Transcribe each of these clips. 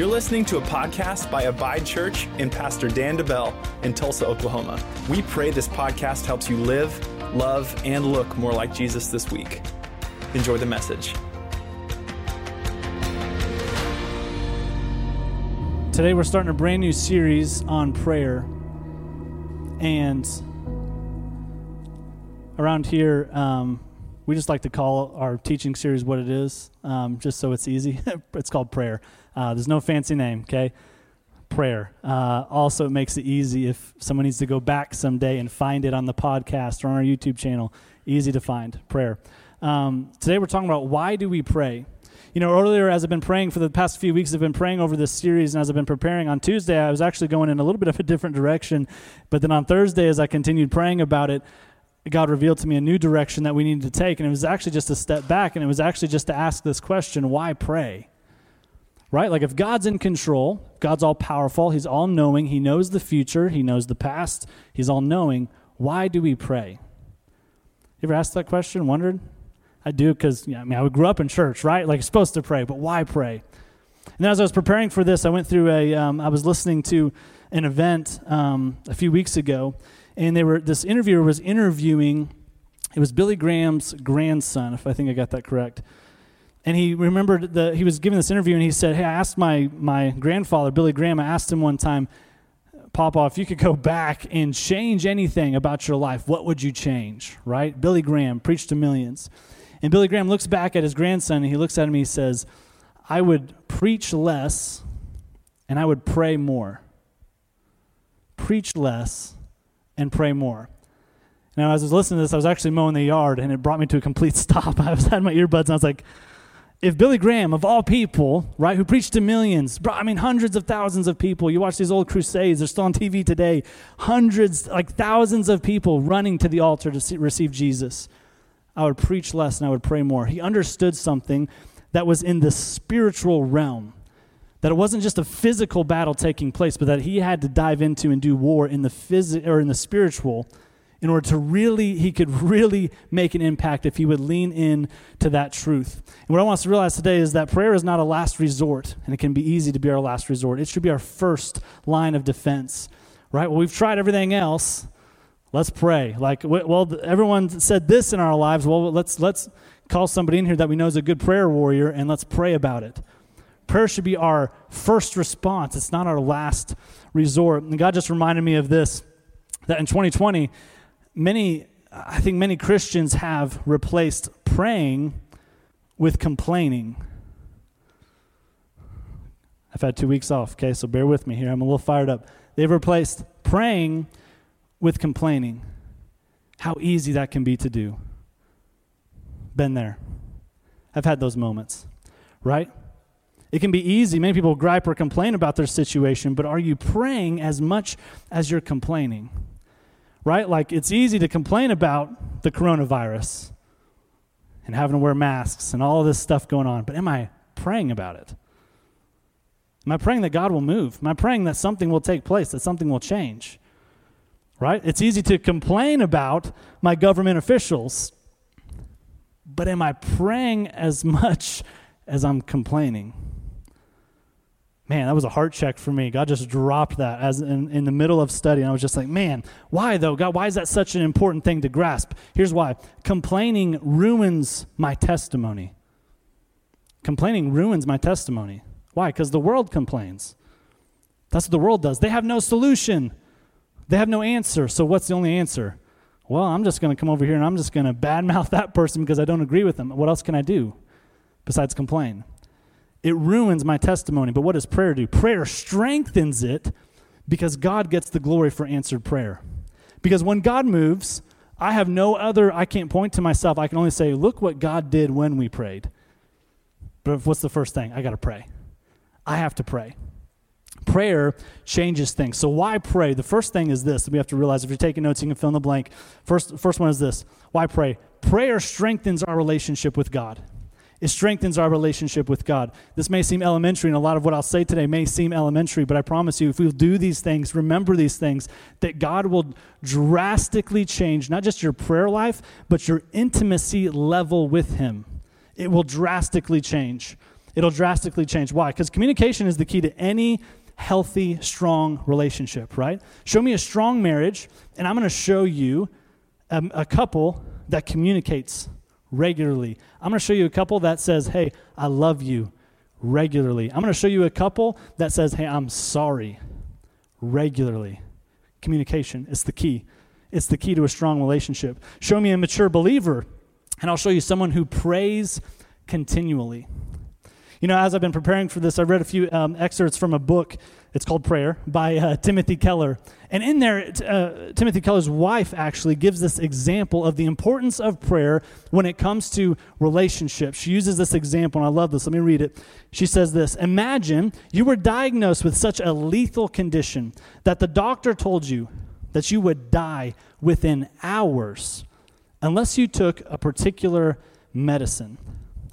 You're listening to a podcast by Abide Church and Pastor Dan DeBell in Tulsa, Oklahoma. We pray this podcast helps you live, love, and look more like Jesus this week. Enjoy the message. Today, we're starting a brand new series on prayer. And around here, um, we just like to call our teaching series what it is, um, just so it's easy. it's called prayer. Uh, there's no fancy name, okay? Prayer. Uh, also, it makes it easy if someone needs to go back someday and find it on the podcast or on our YouTube channel. Easy to find. Prayer. Um, today, we're talking about why do we pray? You know, earlier as I've been praying for the past few weeks, I've been praying over this series, and as I've been preparing on Tuesday, I was actually going in a little bit of a different direction. But then on Thursday, as I continued praying about it, God revealed to me a new direction that we needed to take. And it was actually just a step back, and it was actually just to ask this question why pray? Right? Like, if God's in control, God's all powerful, He's all knowing, He knows the future, He knows the past, He's all knowing, why do we pray? You ever asked that question, wondered? I do because know, I mean I grew up in church, right? Like supposed to pray, but why pray? And as I was preparing for this, I went through a. Um, I was listening to an event um, a few weeks ago, and they were this interviewer was interviewing. It was Billy Graham's grandson, if I think I got that correct. And he remembered the he was giving this interview, and he said, "Hey, I asked my my grandfather, Billy Graham. I asked him one time." Papa, if you could go back and change anything about your life, what would you change? Right? Billy Graham preached to millions. And Billy Graham looks back at his grandson and he looks at him and he says, I would preach less and I would pray more. Preach less and pray more. Now, as I was listening to this, I was actually mowing the yard and it brought me to a complete stop. I was had my earbuds and I was like, if Billy Graham, of all people, right, who preached to millions, I mean, hundreds of thousands of people, you watch these old crusades, they're still on TV today, hundreds, like thousands of people running to the altar to see, receive Jesus. I would preach less and I would pray more. He understood something that was in the spiritual realm. That it wasn't just a physical battle taking place, but that he had to dive into and do war in the phys- or in the spiritual in order to really he could really make an impact if he would lean in to that truth. And what I want us to realize today is that prayer is not a last resort, and it can be easy to be our last resort. It should be our first line of defense. Right? Well, we've tried everything else. Let's pray. Like, well, everyone said this in our lives. Well, let's let's call somebody in here that we know is a good prayer warrior, and let's pray about it. Prayer should be our first response. It's not our last resort. And God just reminded me of this: that in 2020, many, I think, many Christians have replaced praying with complaining. I've had two weeks off, okay, so bear with me here. I'm a little fired up. They've replaced praying with complaining. How easy that can be to do. Been there. I've had those moments, right? It can be easy. Many people gripe or complain about their situation, but are you praying as much as you're complaining? Right? Like it's easy to complain about the coronavirus and having to wear masks and all this stuff going on, but am I praying about it? Am I praying that God will move? Am I praying that something will take place, that something will change? right? It's easy to complain about my government officials, but am I praying as much as I'm complaining? Man, that was a heart check for me. God just dropped that as in, in the middle of study. And I was just like, man, why though? God, why is that such an important thing to grasp? Here's why complaining ruins my testimony. Complaining ruins my testimony. Why? Because the world complains. That's what the world does. They have no solution. They have no answer. So what's the only answer? Well, I'm just going to come over here and I'm just going to badmouth that person because I don't agree with them. What else can I do besides complain? It ruins my testimony. But what does prayer do? Prayer strengthens it because God gets the glory for answered prayer. Because when God moves, I have no other, I can't point to myself. I can only say, look what God did when we prayed. But what's the first thing? I got to pray. I have to pray. Prayer changes things. So why pray? The first thing is this. That we have to realize if you're taking notes, you can fill in the blank. First, first one is this. Why pray? Prayer strengthens our relationship with God. It strengthens our relationship with God. This may seem elementary, and a lot of what I'll say today may seem elementary, but I promise you, if we'll do these things, remember these things, that God will drastically change not just your prayer life, but your intimacy level with Him. It will drastically change. it'll drastically change. Why? Because communication is the key to any healthy, strong relationship, right? Show me a strong marriage, and I'm going to show you a, a couple that communicates regularly. I'm going to show you a couple that says, hey, I love you regularly. I'm going to show you a couple that says, hey, I'm sorry regularly. Communication is the key. It's the key to a strong relationship. Show me a mature believer, and I'll show you someone who prays continually. You know, as I've been preparing for this, I read a few um, excerpts from a book. It's called Prayer by uh, Timothy Keller. And in there, uh, Timothy Keller's wife actually gives this example of the importance of prayer when it comes to relationships. She uses this example, and I love this. Let me read it. She says this Imagine you were diagnosed with such a lethal condition that the doctor told you that you would die within hours unless you took a particular medicine,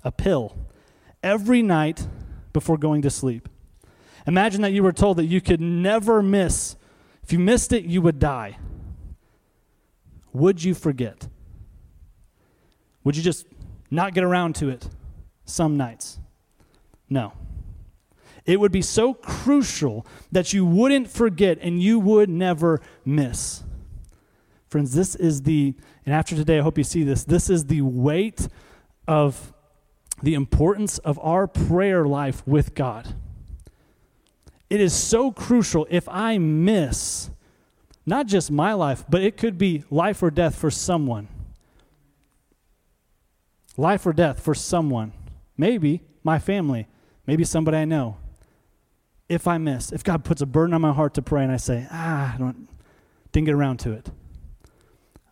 a pill every night before going to sleep. Imagine that you were told that you could never miss, if you missed it, you would die. Would you forget? Would you just not get around to it some nights? No. It would be so crucial that you wouldn't forget and you would never miss. Friends, this is the, and after today, I hope you see this, this is the weight of the importance of our prayer life with God. It is so crucial if I miss not just my life, but it could be life or death for someone. Life or death for someone. Maybe my family, maybe somebody I know. If I miss, if God puts a burden on my heart to pray and I say, ah, I don't, didn't get around to it.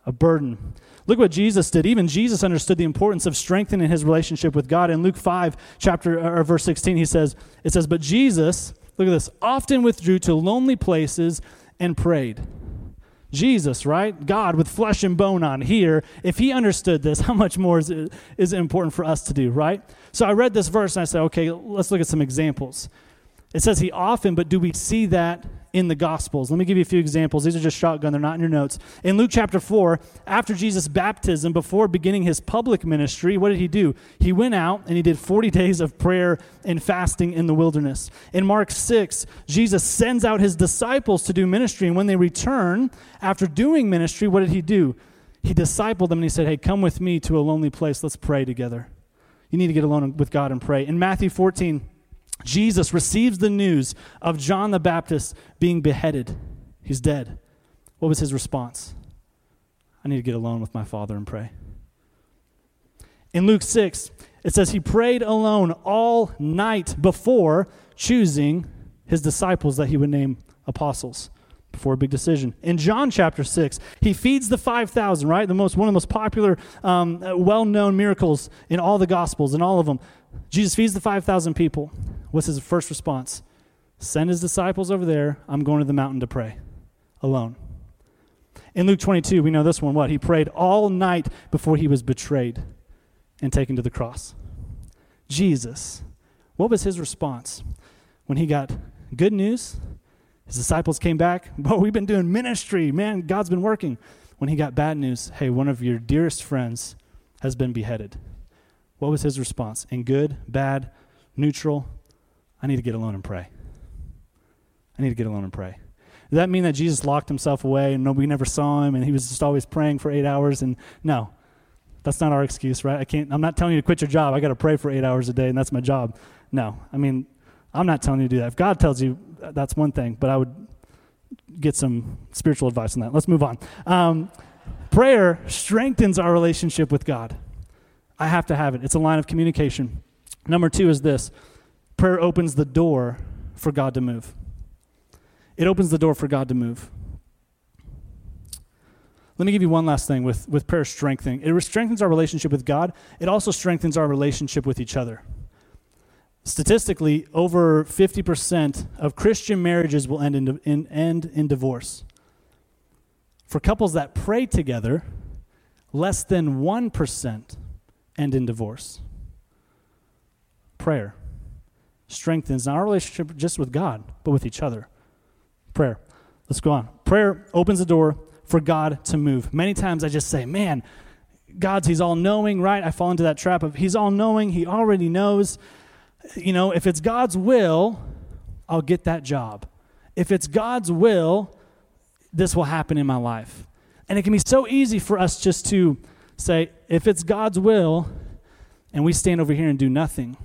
A burden. Look what Jesus did. Even Jesus understood the importance of strengthening his relationship with God. In Luke 5, chapter uh, or verse 16, he says, it says, But Jesus, look at this, often withdrew to lonely places and prayed. Jesus, right? God with flesh and bone on here, if he understood this, how much more is it, is it important for us to do, right? So I read this verse and I said, okay, let's look at some examples. It says he often, but do we see that in the Gospels? Let me give you a few examples. These are just shotgun, they're not in your notes. In Luke chapter 4, after Jesus' baptism, before beginning his public ministry, what did he do? He went out and he did 40 days of prayer and fasting in the wilderness. In Mark 6, Jesus sends out his disciples to do ministry, and when they return after doing ministry, what did he do? He discipled them and he said, Hey, come with me to a lonely place. Let's pray together. You need to get alone with God and pray. In Matthew 14, Jesus receives the news of John the Baptist being beheaded. He's dead. What was his response? I need to get alone with my Father and pray. In Luke 6, it says he prayed alone all night before choosing his disciples that he would name apostles before a big decision. In John chapter 6, he feeds the 5,000, right? The most, one of the most popular, um, well known miracles in all the Gospels, in all of them. Jesus feeds the 5,000 people. What's his first response? Send his disciples over there. I'm going to the mountain to pray alone. In Luke 22, we know this one what? He prayed all night before he was betrayed and taken to the cross. Jesus, what was his response when he got good news? His disciples came back. Oh, we've been doing ministry. Man, God's been working. When he got bad news, hey, one of your dearest friends has been beheaded. What was his response? In good, bad, neutral, I need to get alone and pray. I need to get alone and pray. Does that mean that Jesus locked himself away and nobody never saw him and he was just always praying for eight hours? And no, that's not our excuse, right? I can't. I'm not telling you to quit your job. I got to pray for eight hours a day, and that's my job. No, I mean, I'm not telling you to do that. If God tells you, that's one thing. But I would get some spiritual advice on that. Let's move on. Um, prayer strengthens our relationship with God. I have to have it. It's a line of communication. Number two is this prayer opens the door for God to move. It opens the door for God to move. Let me give you one last thing with, with prayer strengthening. It strengthens our relationship with God, it also strengthens our relationship with each other. Statistically, over 50% of Christian marriages will end in, in, end in divorce. For couples that pray together, less than 1% end in divorce. Prayer strengthens not our relationship just with God, but with each other. Prayer. Let's go on. Prayer opens the door for God to move. Many times I just say, man, God's, He's all knowing, right? I fall into that trap of He's all knowing, He already knows. you know, if it's God's will, I'll get that job. If it's God's will, this will happen in my life. And it can be so easy for us just to say, if it's God's will, and we stand over here and do nothing.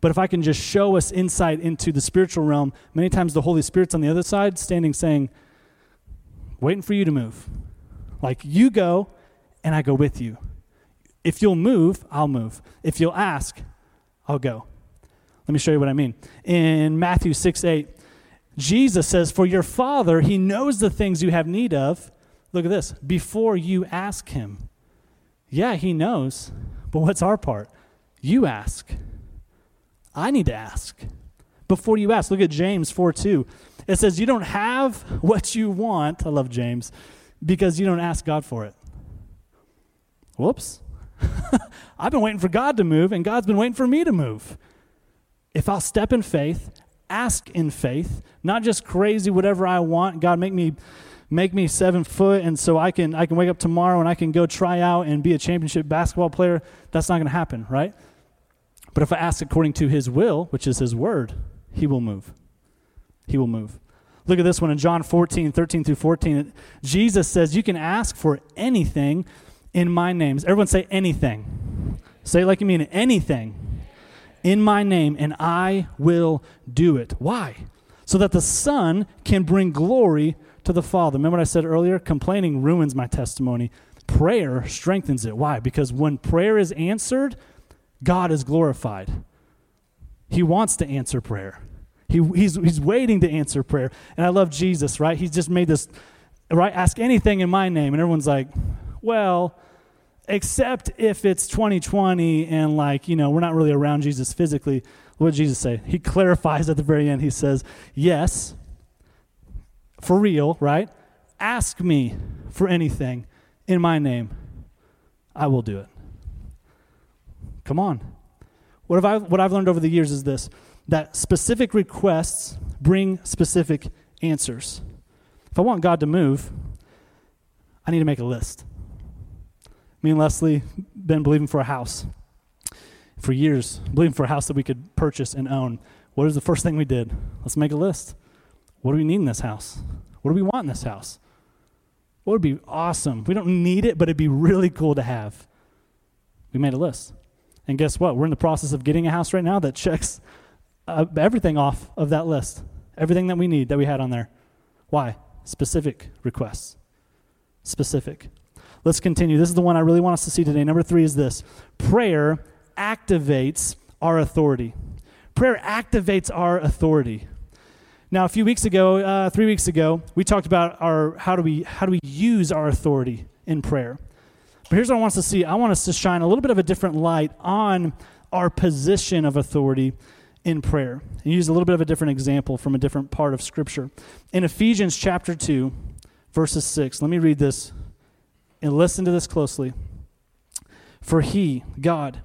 But if I can just show us insight into the spiritual realm, many times the Holy Spirit's on the other side, standing saying, waiting for you to move. Like you go, and I go with you. If you'll move, I'll move. If you'll ask, I'll go. Let me show you what I mean. In Matthew 6 8, Jesus says, For your Father, He knows the things you have need of. Look at this before you ask Him. Yeah, He knows. But what's our part? You ask. I need to ask. Before you ask, look at James 4 2. It says, You don't have what you want. I love James because you don't ask God for it. Whoops. I've been waiting for God to move, and God's been waiting for me to move. If I'll step in faith, ask in faith, not just crazy whatever I want, God make me make me seven foot and so I can I can wake up tomorrow and I can go try out and be a championship basketball player, that's not gonna happen, right? But if I ask according to his will, which is his word, he will move. He will move. Look at this one in John 14, 13 through 14. Jesus says, You can ask for anything in my name. Everyone say anything. Say it like you mean it. Anything in my name, and I will do it. Why? So that the Son can bring glory to the Father. Remember what I said earlier? Complaining ruins my testimony. Prayer strengthens it. Why? Because when prayer is answered, God is glorified. He wants to answer prayer. He, he's, he's waiting to answer prayer. And I love Jesus, right? He's just made this, right? Ask anything in my name. And everyone's like, well, except if it's 2020 and like, you know, we're not really around Jesus physically. What did Jesus say? He clarifies at the very end. He says, yes, for real, right? Ask me for anything in my name. I will do it. Come on. What, have I, what I've learned over the years is this that specific requests bring specific answers. If I want God to move, I need to make a list. Me and Leslie been believing for a house for years, believing for a house that we could purchase and own. What is the first thing we did? Let's make a list. What do we need in this house? What do we want in this house? What would be awesome? We don't need it, but it'd be really cool to have. We made a list. And guess what? We're in the process of getting a house right now that checks uh, everything off of that list. Everything that we need that we had on there. Why? Specific requests. Specific. Let's continue. This is the one I really want us to see today. Number three is this prayer activates our authority. Prayer activates our authority. Now, a few weeks ago, uh, three weeks ago, we talked about our how do we how do we use our authority in prayer. But here's what I want us to see. I want us to shine a little bit of a different light on our position of authority in prayer and use a little bit of a different example from a different part of Scripture. In Ephesians chapter 2, verses 6, let me read this and listen to this closely. For he, God,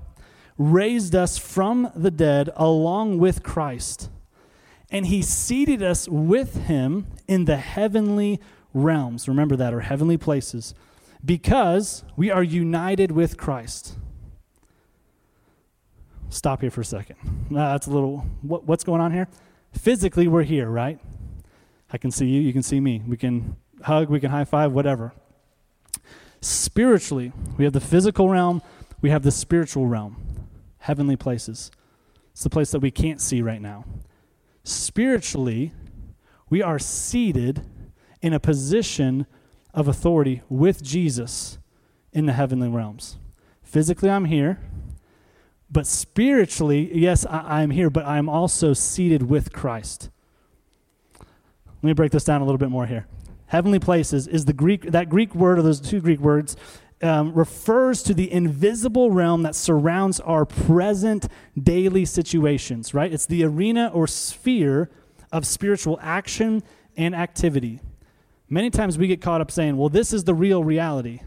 raised us from the dead along with Christ, and he seated us with him in the heavenly realms. Remember that, or heavenly places, because we are united with Christ stop here for a second. Uh, that's a little, what, what's going on here? Physically, we're here, right? I can see you, you can see me. We can hug, we can high five, whatever. Spiritually, we have the physical realm, we have the spiritual realm, heavenly places. It's the place that we can't see right now. Spiritually, we are seated in a position of authority with Jesus in the heavenly realms. Physically, I'm here. But spiritually, yes, I, am here, but I'm also seated with Christ. Let me break this down a little bit more here. Heavenly places is the Greek, that Greek word, or those two Greek words, um, refers to the invisible realm that surrounds our present daily situations, right? It's the arena or sphere of spiritual action and activity. Many times we get caught up saying, well, this is the real reality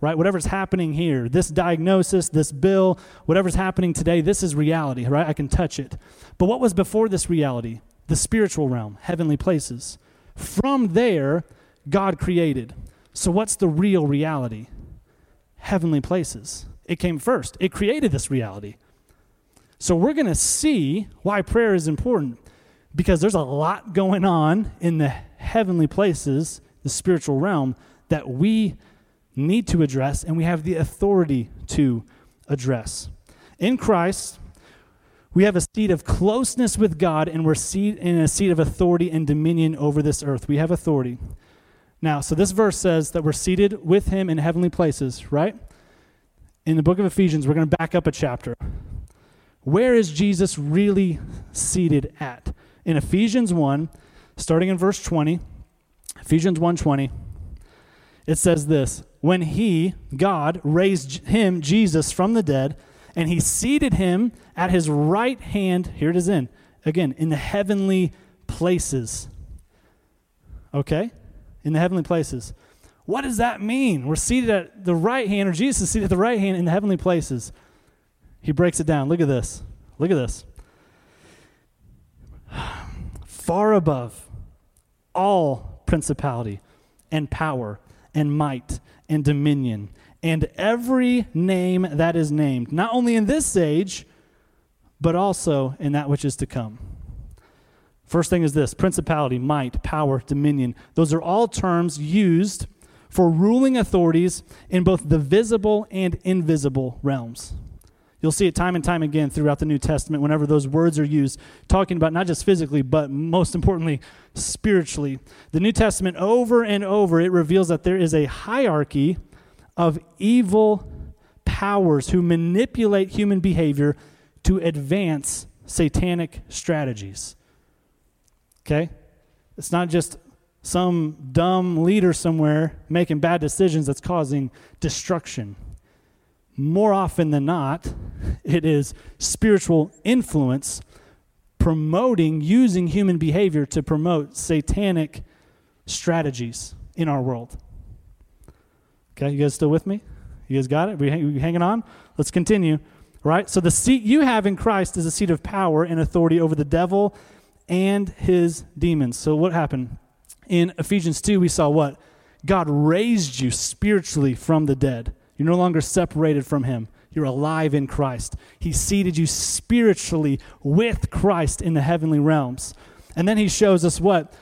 right? Whatever's happening here, this diagnosis, this bill, whatever's happening today, this is reality, right? I can touch it. But what was before this reality? The spiritual realm, heavenly places. From there, God created. So, what's the real reality? Heavenly places. It came first, it created this reality. So we're going to see why prayer is important because there's a lot going on in the heavenly places, the spiritual realm, that we need to address and we have the authority to address. In Christ, we have a seat of closeness with God and we're seat in a seat of authority and dominion over this earth. We have authority. Now, so this verse says that we're seated with him in heavenly places, right? In the book of Ephesians, we're going to back up a chapter. Where is Jesus really seated at? In Ephesians 1, starting in verse 20, Ephesians 1:20, it says this, when he, God, raised him Jesus from the dead, and he seated him at his right hand, here it is in, again, in the heavenly places. Okay? In the heavenly places. What does that mean? We're seated at the right hand, or Jesus is seated at the right hand in the heavenly places. He breaks it down. Look at this. Look at this. Far above all principality and power and might and dominion and every name that is named, not only in this age, but also in that which is to come. First thing is this principality, might, power, dominion. Those are all terms used for ruling authorities in both the visible and invisible realms. You'll see it time and time again throughout the New Testament whenever those words are used, talking about not just physically, but most importantly, spiritually. The New Testament, over and over, it reveals that there is a hierarchy of evil powers who manipulate human behavior to advance satanic strategies. Okay? It's not just some dumb leader somewhere making bad decisions that's causing destruction. More often than not, it is spiritual influence promoting, using human behavior to promote satanic strategies in our world. Okay, you guys still with me? You guys got it? We, we hanging on? Let's continue. Right? So the seat you have in Christ is a seat of power and authority over the devil and his demons. So what happened? In Ephesians 2, we saw what? God raised you spiritually from the dead. You're no longer separated from him. You're alive in Christ. He seated you spiritually with Christ in the heavenly realms. And then he shows us what?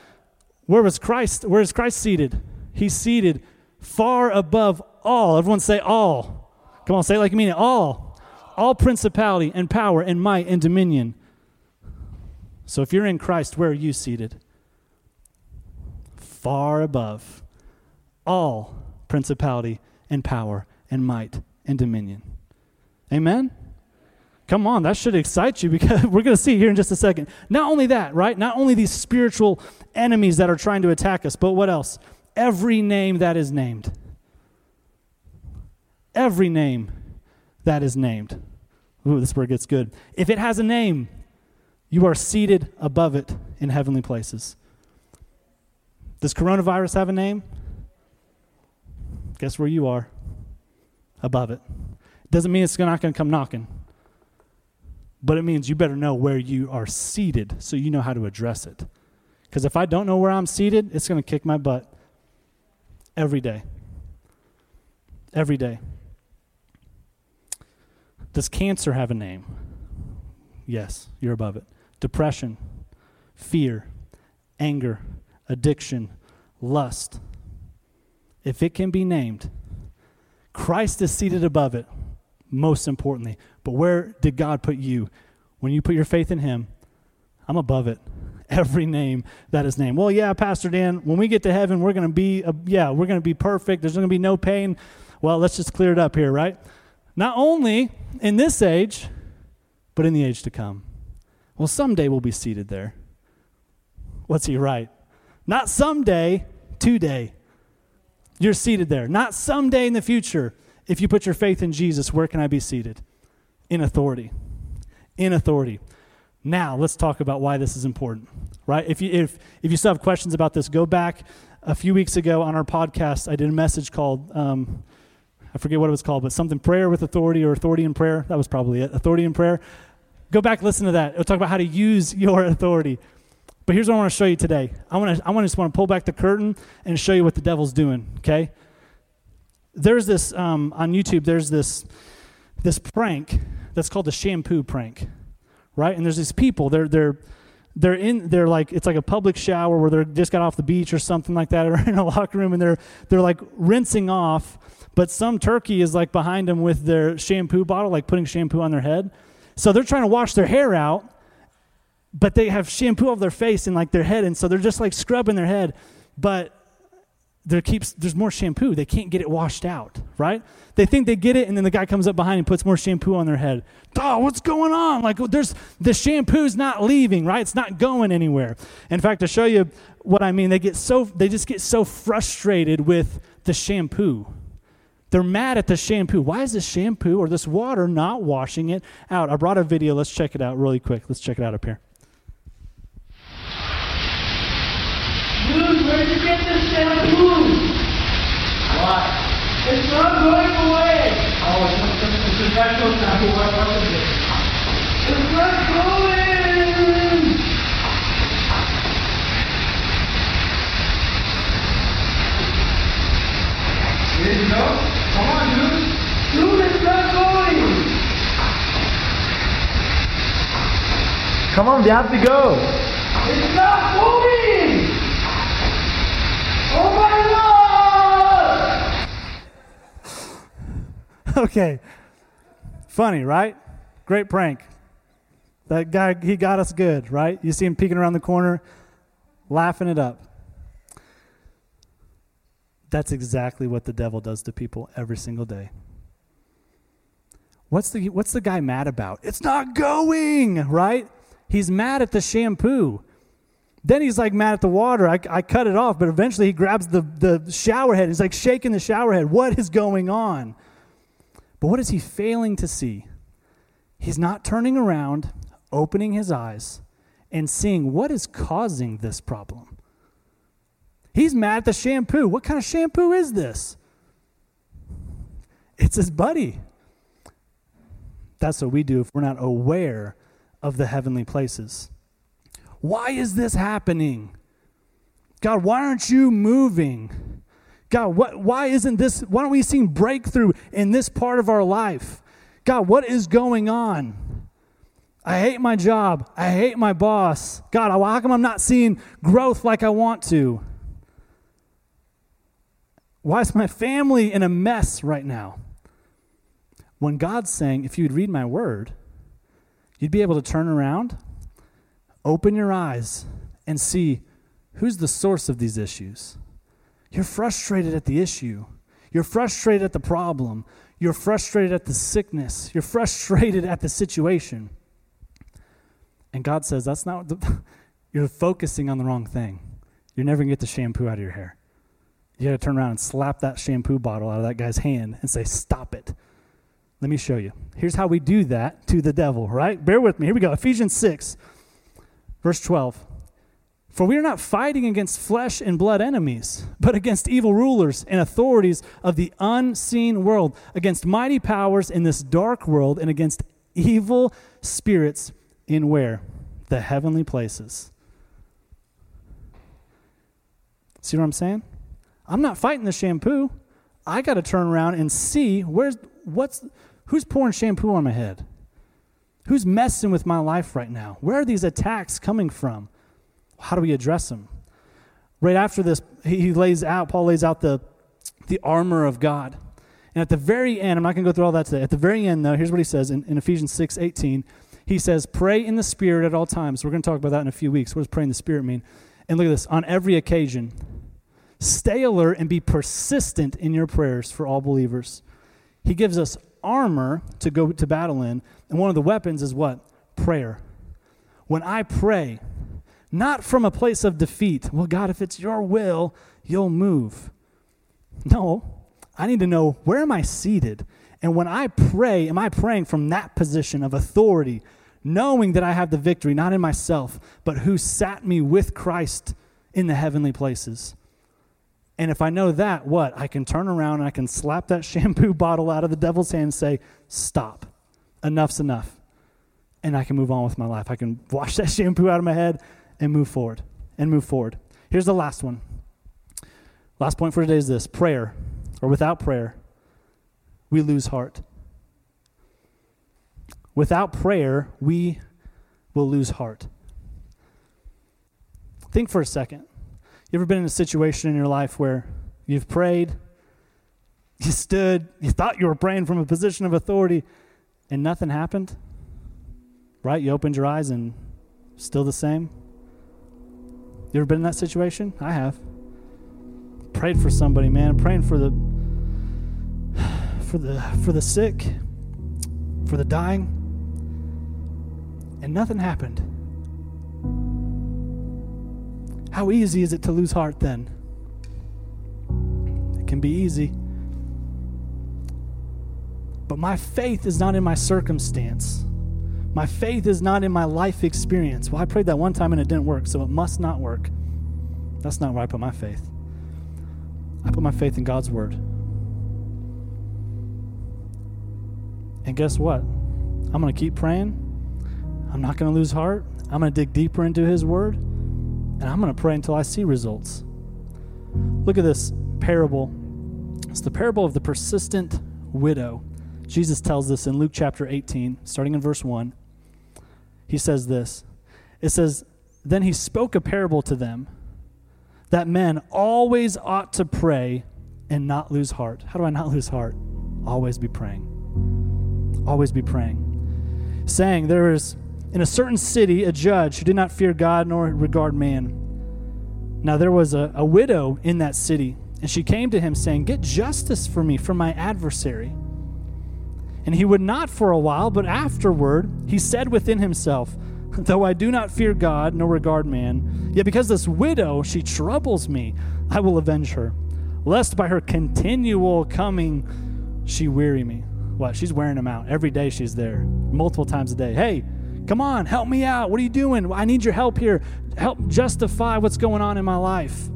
Where was Christ? Where is Christ seated? He's seated far above all. Everyone say all. Come on, say it like you mean it. All. All principality and power and might and dominion. So if you're in Christ, where are you seated? Far above all principality and power and might and dominion. Amen? Come on, that should excite you because we're going to see here in just a second. Not only that, right? Not only these spiritual enemies that are trying to attack us, but what else? every name that is named. Every name that is named. Ooh, this it gets good. If it has a name, you are seated above it in heavenly places. Does coronavirus have a name? Guess where you are? Above it. Doesn't mean it's not going to come knocking, but it means you better know where you are seated so you know how to address it. Because if I don't know where I'm seated, it's going to kick my butt every day. Every day. Does cancer have a name? Yes, you're above it. Depression, fear, anger, addiction, lust. If it can be named, Christ is seated above it, most importantly. But where did God put you? When you put your faith in Him, I'm above it every name that is named. Well, yeah, Pastor Dan, when we get to heaven, we're going to be, yeah, we're going to be perfect. There's going to be no pain. Well, let's just clear it up here, right? Not only in this age, but in the age to come. Well, someday we'll be seated there. What's he right? Not someday, today. You're seated there. Not someday in the future. If you put your faith in Jesus, where can I be seated? In authority. In authority. Now, let's talk about why this is important, right? If you, if, if you still have questions about this, go back a few weeks ago on our podcast. I did a message called, um, I forget what it was called, but something prayer with authority or authority in prayer. That was probably it. Authority in prayer. Go back, listen to that. It'll talk about how to use your authority. But here's what I want to show you today. I want to, I want to just want to pull back the curtain and show you what the devil's doing, okay? There's this, um, on YouTube, there's this, this prank that's called the shampoo prank. right? And there's these people. They're they're they're in they're like it's like a public shower where they're just got off the beach or something like that or in a locker room and they're they're like rinsing off but some turkey is like behind them with their shampoo bottle like putting shampoo on their head so they're trying to wash their hair out but they have shampoo over their face and like their head and so they're just like scrubbing their head but there keeps there's more shampoo. They can't get it washed out right? They think they get it and then the guy comes up behind and puts more shampoo on their head. Oh what's going on? Like there's the shampoo's not leaving right? It's not going anywhere. In fact to show you what i mean they get so they just get so frustrated with the shampoo. They're mad at the shampoo. Why is this shampoo or this water not washing it out? I brought a video. Let's check it out really quick. Let's check it out up here Where'd you get this shampoo? What? It's not going away. Oh, it's, it's, it's a special shampoo. What, is it? It's not going. There you go. Come on, dude. Dude, it's not going. Come on, we have to go. It's not moving. Okay. Funny, right? Great prank. That guy, he got us good, right? You see him peeking around the corner, laughing it up. That's exactly what the devil does to people every single day. What's the, what's the guy mad about? It's not going, right? He's mad at the shampoo. Then he's like mad at the water. I, I cut it off, but eventually he grabs the, the shower head. He's like shaking the shower head. What is going on? But what is he failing to see? He's not turning around, opening his eyes, and seeing what is causing this problem. He's mad at the shampoo. What kind of shampoo is this? It's his buddy. That's what we do if we're not aware of the heavenly places. Why is this happening? God, why aren't you moving? God, what, why isn't this, why aren't we seeing breakthrough in this part of our life? God, what is going on? I hate my job. I hate my boss. God, how come I'm not seeing growth like I want to? Why is my family in a mess right now? When God's saying, if you'd read my word, you'd be able to turn around, open your eyes, and see who's the source of these issues. You're frustrated at the issue. You're frustrated at the problem. You're frustrated at the sickness. You're frustrated at the situation. And God says, that's not the, you're focusing on the wrong thing. You're never going to get the shampoo out of your hair. You got to turn around and slap that shampoo bottle out of that guy's hand and say, Stop it. Let me show you. Here's how we do that to the devil, right? Bear with me. Here we go. Ephesians 6, verse 12. For we are not fighting against flesh and blood enemies, but against evil rulers and authorities of the unseen world, against mighty powers in this dark world, and against evil spirits in where? The heavenly places. See what I'm saying? I'm not fighting the shampoo. I got to turn around and see where's what's who's pouring shampoo on my head? Who's messing with my life right now? Where are these attacks coming from? How do we address them? Right after this, he lays out, Paul lays out the, the armor of God. And at the very end, I'm not going to go through all that today. At the very end, though, here's what he says in, in Ephesians 6 18. He says, Pray in the Spirit at all times. We're going to talk about that in a few weeks. What does pray in the Spirit mean? And look at this on every occasion, stay alert and be persistent in your prayers for all believers. He gives us armor to go to battle in. And one of the weapons is what? Prayer. When I pray, not from a place of defeat, well, God, if it's your will, you'll move. No, I need to know where am I seated? And when I pray, am I praying from that position of authority, knowing that I have the victory, not in myself, but who sat me with Christ in the heavenly places? And if I know that, what? I can turn around and I can slap that shampoo bottle out of the devil's hand and say, Stop. Enough's enough. And I can move on with my life. I can wash that shampoo out of my head and move forward. And move forward. Here's the last one. Last point for today is this prayer, or without prayer, we lose heart. Without prayer, we will lose heart. Think for a second. You ever been in a situation in your life where you've prayed, you stood, you thought you were praying from a position of authority, and nothing happened? Right? You opened your eyes and still the same? You ever been in that situation? I have. Prayed for somebody, man. Praying for the for the for the sick, for the dying, and nothing happened. How easy is it to lose heart then? It can be easy. But my faith is not in my circumstance. My faith is not in my life experience. Well, I prayed that one time and it didn't work, so it must not work. That's not where I put my faith. I put my faith in God's word. And guess what? I'm going to keep praying. I'm not going to lose heart. I'm going to dig deeper into His Word. And I'm going to pray until I see results. Look at this parable. It's the parable of the persistent widow. Jesus tells this in Luke chapter 18, starting in verse 1. He says this It says, Then he spoke a parable to them that men always ought to pray and not lose heart. How do I not lose heart? Always be praying always be praying. Saying, There is in a certain city a judge who did not fear God nor regard man. Now there was a, a widow in that city, and she came to him, saying, Get justice for me from my adversary. And he would not for a while, but afterward he said within himself, Though I do not fear God nor regard man, yet because this widow, she troubles me, I will avenge her, lest by her continual coming she weary me. What? She's wearing them out. Every day she's there, multiple times a day. Hey, come on, help me out. What are you doing? I need your help here. Help justify what's going on in my life.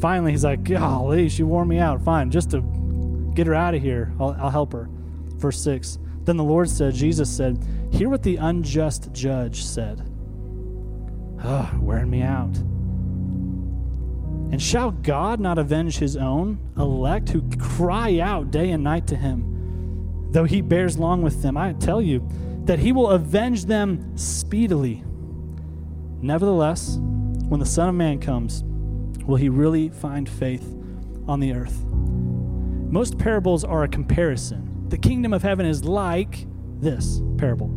Finally, he's like, golly, she wore me out. Fine, just to get her out of here, I'll, I'll help her. Verse 6. Then the Lord said, Jesus said, Hear what the unjust judge said. Ah, wearing me out. And shall God not avenge his own elect who cry out day and night to him? Though he bears long with them, I tell you that he will avenge them speedily. Nevertheless, when the Son of Man comes, will he really find faith on the earth? Most parables are a comparison. The kingdom of heaven is like this parable.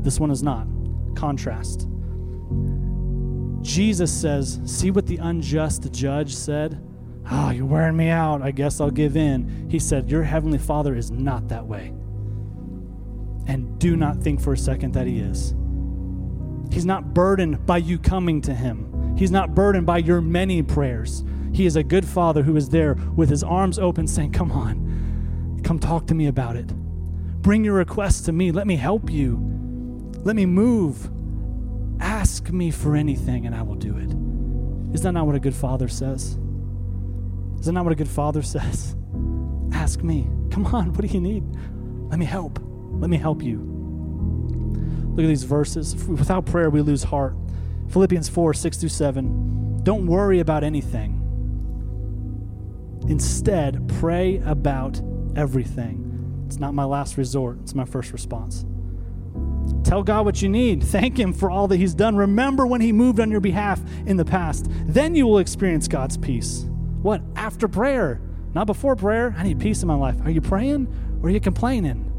This one is not. Contrast. Jesus says, See what the unjust judge said? Oh, you're wearing me out. I guess I'll give in. He said, Your heavenly Father is not that way. And do not think for a second that He is. He's not burdened by you coming to Him, He's not burdened by your many prayers. He is a good Father who is there with His arms open, saying, Come on, come talk to me about it. Bring your requests to me. Let me help you. Let me move. Ask me for anything and I will do it. Is that not what a good father says? Is that not what a good father says? Ask me. Come on, what do you need? Let me help. Let me help you. Look at these verses. Without prayer, we lose heart. Philippians 4 6 through 7. Don't worry about anything. Instead, pray about everything. It's not my last resort, it's my first response. Tell God what you need. Thank Him for all that He's done. Remember when He moved on your behalf in the past. Then you will experience God's peace. What? After prayer, not before prayer. I need peace in my life. Are you praying or are you complaining?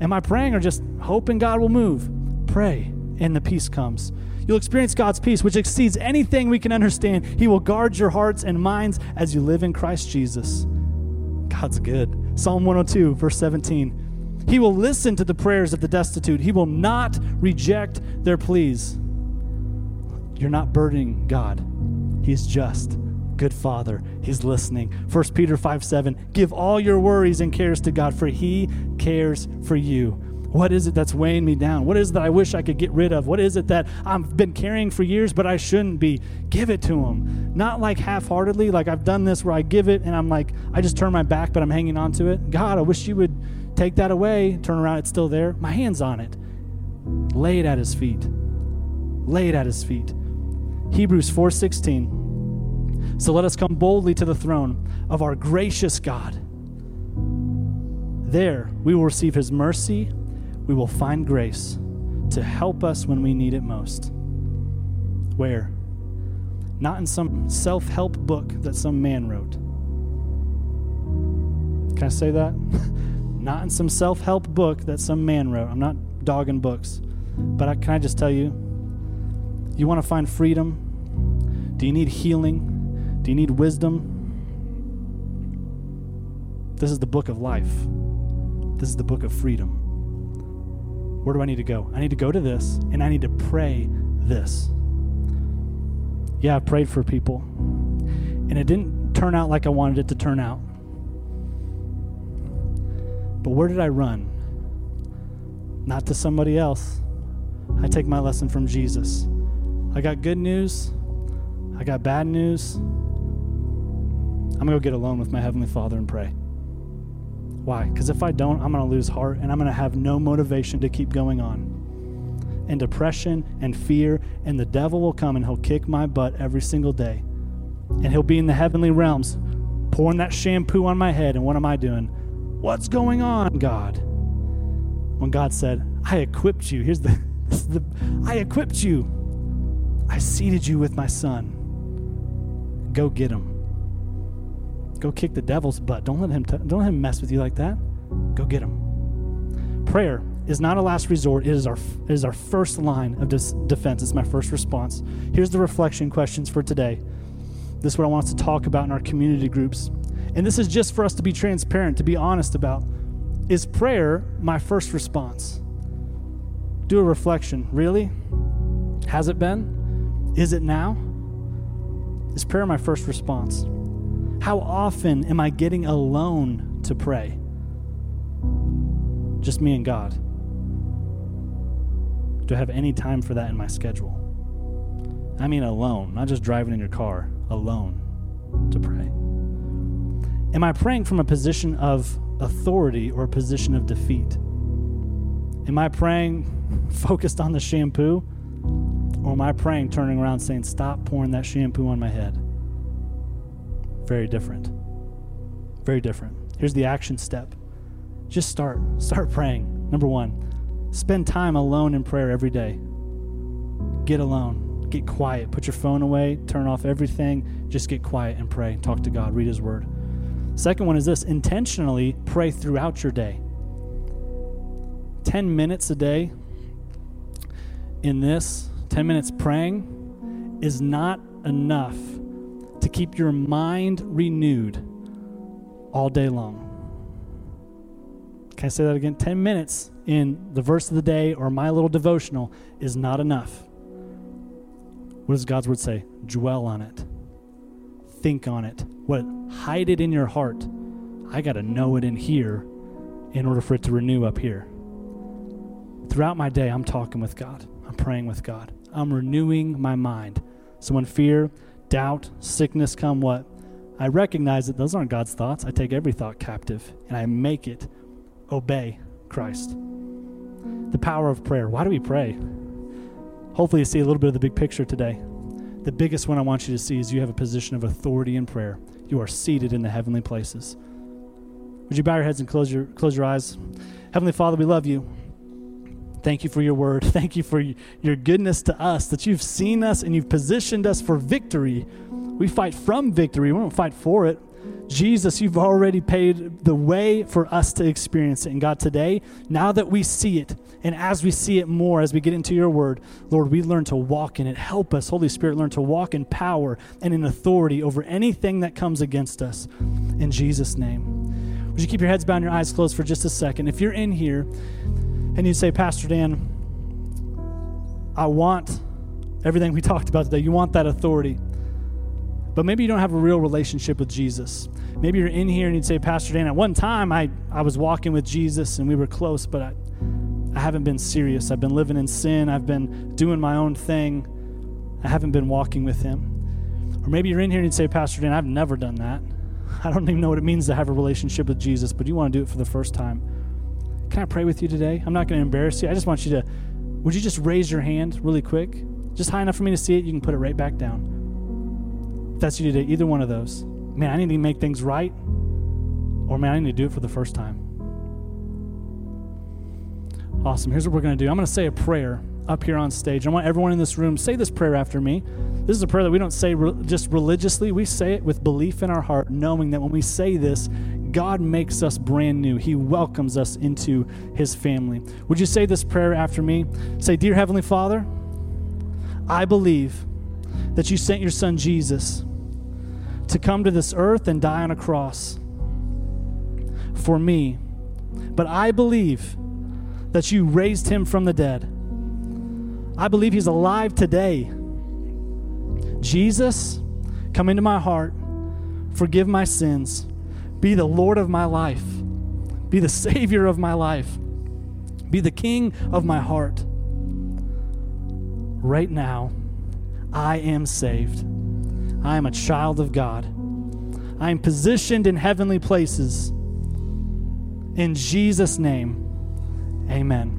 Am I praying or just hoping God will move? Pray, and the peace comes. You'll experience God's peace, which exceeds anything we can understand. He will guard your hearts and minds as you live in Christ Jesus. God's good. Psalm 102, verse 17. He will listen to the prayers of the destitute. He will not reject their pleas. You're not burdening God. He's just. Good Father. He's listening. 1 Peter 5 7. Give all your worries and cares to God, for He cares for you. What is it that's weighing me down? What is it that I wish I could get rid of? What is it that I've been carrying for years, but I shouldn't be? Give it to Him. Not like half heartedly, like I've done this where I give it and I'm like, I just turn my back, but I'm hanging on to it. God, I wish you would Take that away, turn around, it's still there. My hand's on it. Lay it at his feet. Lay it at his feet. Hebrews 4:16. So let us come boldly to the throne of our gracious God. There we will receive his mercy, we will find grace to help us when we need it most. Where? Not in some self help book that some man wrote. Can I say that? Not in some self help book that some man wrote. I'm not dogging books. But I, can I just tell you? You want to find freedom? Do you need healing? Do you need wisdom? This is the book of life. This is the book of freedom. Where do I need to go? I need to go to this and I need to pray this. Yeah, I prayed for people. And it didn't turn out like I wanted it to turn out. But where did I run? Not to somebody else. I take my lesson from Jesus. I got good news. I got bad news. I'm going to go get alone with my Heavenly Father and pray. Why? Because if I don't, I'm going to lose heart and I'm going to have no motivation to keep going on. And depression and fear, and the devil will come and he'll kick my butt every single day. And he'll be in the heavenly realms pouring that shampoo on my head. And what am I doing? What's going on, God? When God said, I equipped you. Here's the, the I equipped you. I seated you with my son. Go get him. Go kick the devil's butt. Don't let him t- don't let him mess with you like that. Go get him. Prayer is not a last resort. It is our it is our first line of dis- defense. It's my first response. Here's the reflection questions for today. This is what I want us to talk about in our community groups. And this is just for us to be transparent, to be honest about. Is prayer my first response? Do a reflection. Really? Has it been? Is it now? Is prayer my first response? How often am I getting alone to pray? Just me and God. Do I have any time for that in my schedule? I mean, alone, not just driving in your car, alone to pray. Am I praying from a position of authority or a position of defeat? Am I praying focused on the shampoo? Or am I praying turning around saying, Stop pouring that shampoo on my head? Very different. Very different. Here's the action step. Just start. Start praying. Number one, spend time alone in prayer every day. Get alone. Get quiet. Put your phone away. Turn off everything. Just get quiet and pray. Talk to God. Read His Word. Second one is this intentionally pray throughout your day. 10 minutes a day in this, 10 minutes praying, is not enough to keep your mind renewed all day long. Can I say that again? 10 minutes in the verse of the day or my little devotional is not enough. What does God's word say? Dwell on it. Think on it. What? Hide it in your heart. I got to know it in here in order for it to renew up here. Throughout my day, I'm talking with God. I'm praying with God. I'm renewing my mind. So when fear, doubt, sickness come, what? I recognize that those aren't God's thoughts. I take every thought captive and I make it obey Christ. The power of prayer. Why do we pray? Hopefully, you see a little bit of the big picture today. The biggest one I want you to see is you have a position of authority in prayer. You are seated in the heavenly places. Would you bow your heads and close your close your eyes? Heavenly Father, we love you. Thank you for your word. Thank you for your goodness to us, that you've seen us and you've positioned us for victory. We fight from victory, we don't fight for it. Jesus, you've already paid the way for us to experience it. And God, today, now that we see it, and as we see it more, as we get into your word, Lord, we learn to walk in it. Help us, Holy Spirit, learn to walk in power and in authority over anything that comes against us. In Jesus' name. Would you keep your heads bowed and your eyes closed for just a second? If you're in here and you say, Pastor Dan, I want everything we talked about today, you want that authority. But maybe you don't have a real relationship with Jesus. Maybe you're in here and you'd say, Pastor Dan, at one time I, I was walking with Jesus and we were close, but I, I haven't been serious. I've been living in sin. I've been doing my own thing. I haven't been walking with Him. Or maybe you're in here and you'd say, Pastor Dan, I've never done that. I don't even know what it means to have a relationship with Jesus, but you want to do it for the first time. Can I pray with you today? I'm not going to embarrass you. I just want you to, would you just raise your hand really quick? Just high enough for me to see it. You can put it right back down. If that's you today, either one of those. Man, I need to make things right, or man, I need to do it for the first time. Awesome. Here's what we're going to do I'm going to say a prayer up here on stage. I want everyone in this room say this prayer after me. This is a prayer that we don't say re- just religiously, we say it with belief in our heart, knowing that when we say this, God makes us brand new. He welcomes us into his family. Would you say this prayer after me? Say, Dear Heavenly Father, I believe that you sent your son Jesus to come to this earth and die on a cross for me. But I believe that you raised him from the dead. I believe he's alive today. Jesus, come into my heart, forgive my sins, be the Lord of my life, be the Savior of my life, be the King of my heart. Right now, I am saved. I am a child of God. I am positioned in heavenly places. In Jesus' name, amen.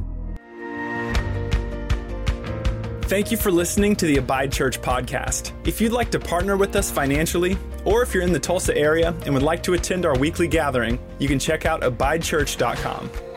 Thank you for listening to the Abide Church podcast. If you'd like to partner with us financially, or if you're in the Tulsa area and would like to attend our weekly gathering, you can check out abidechurch.com.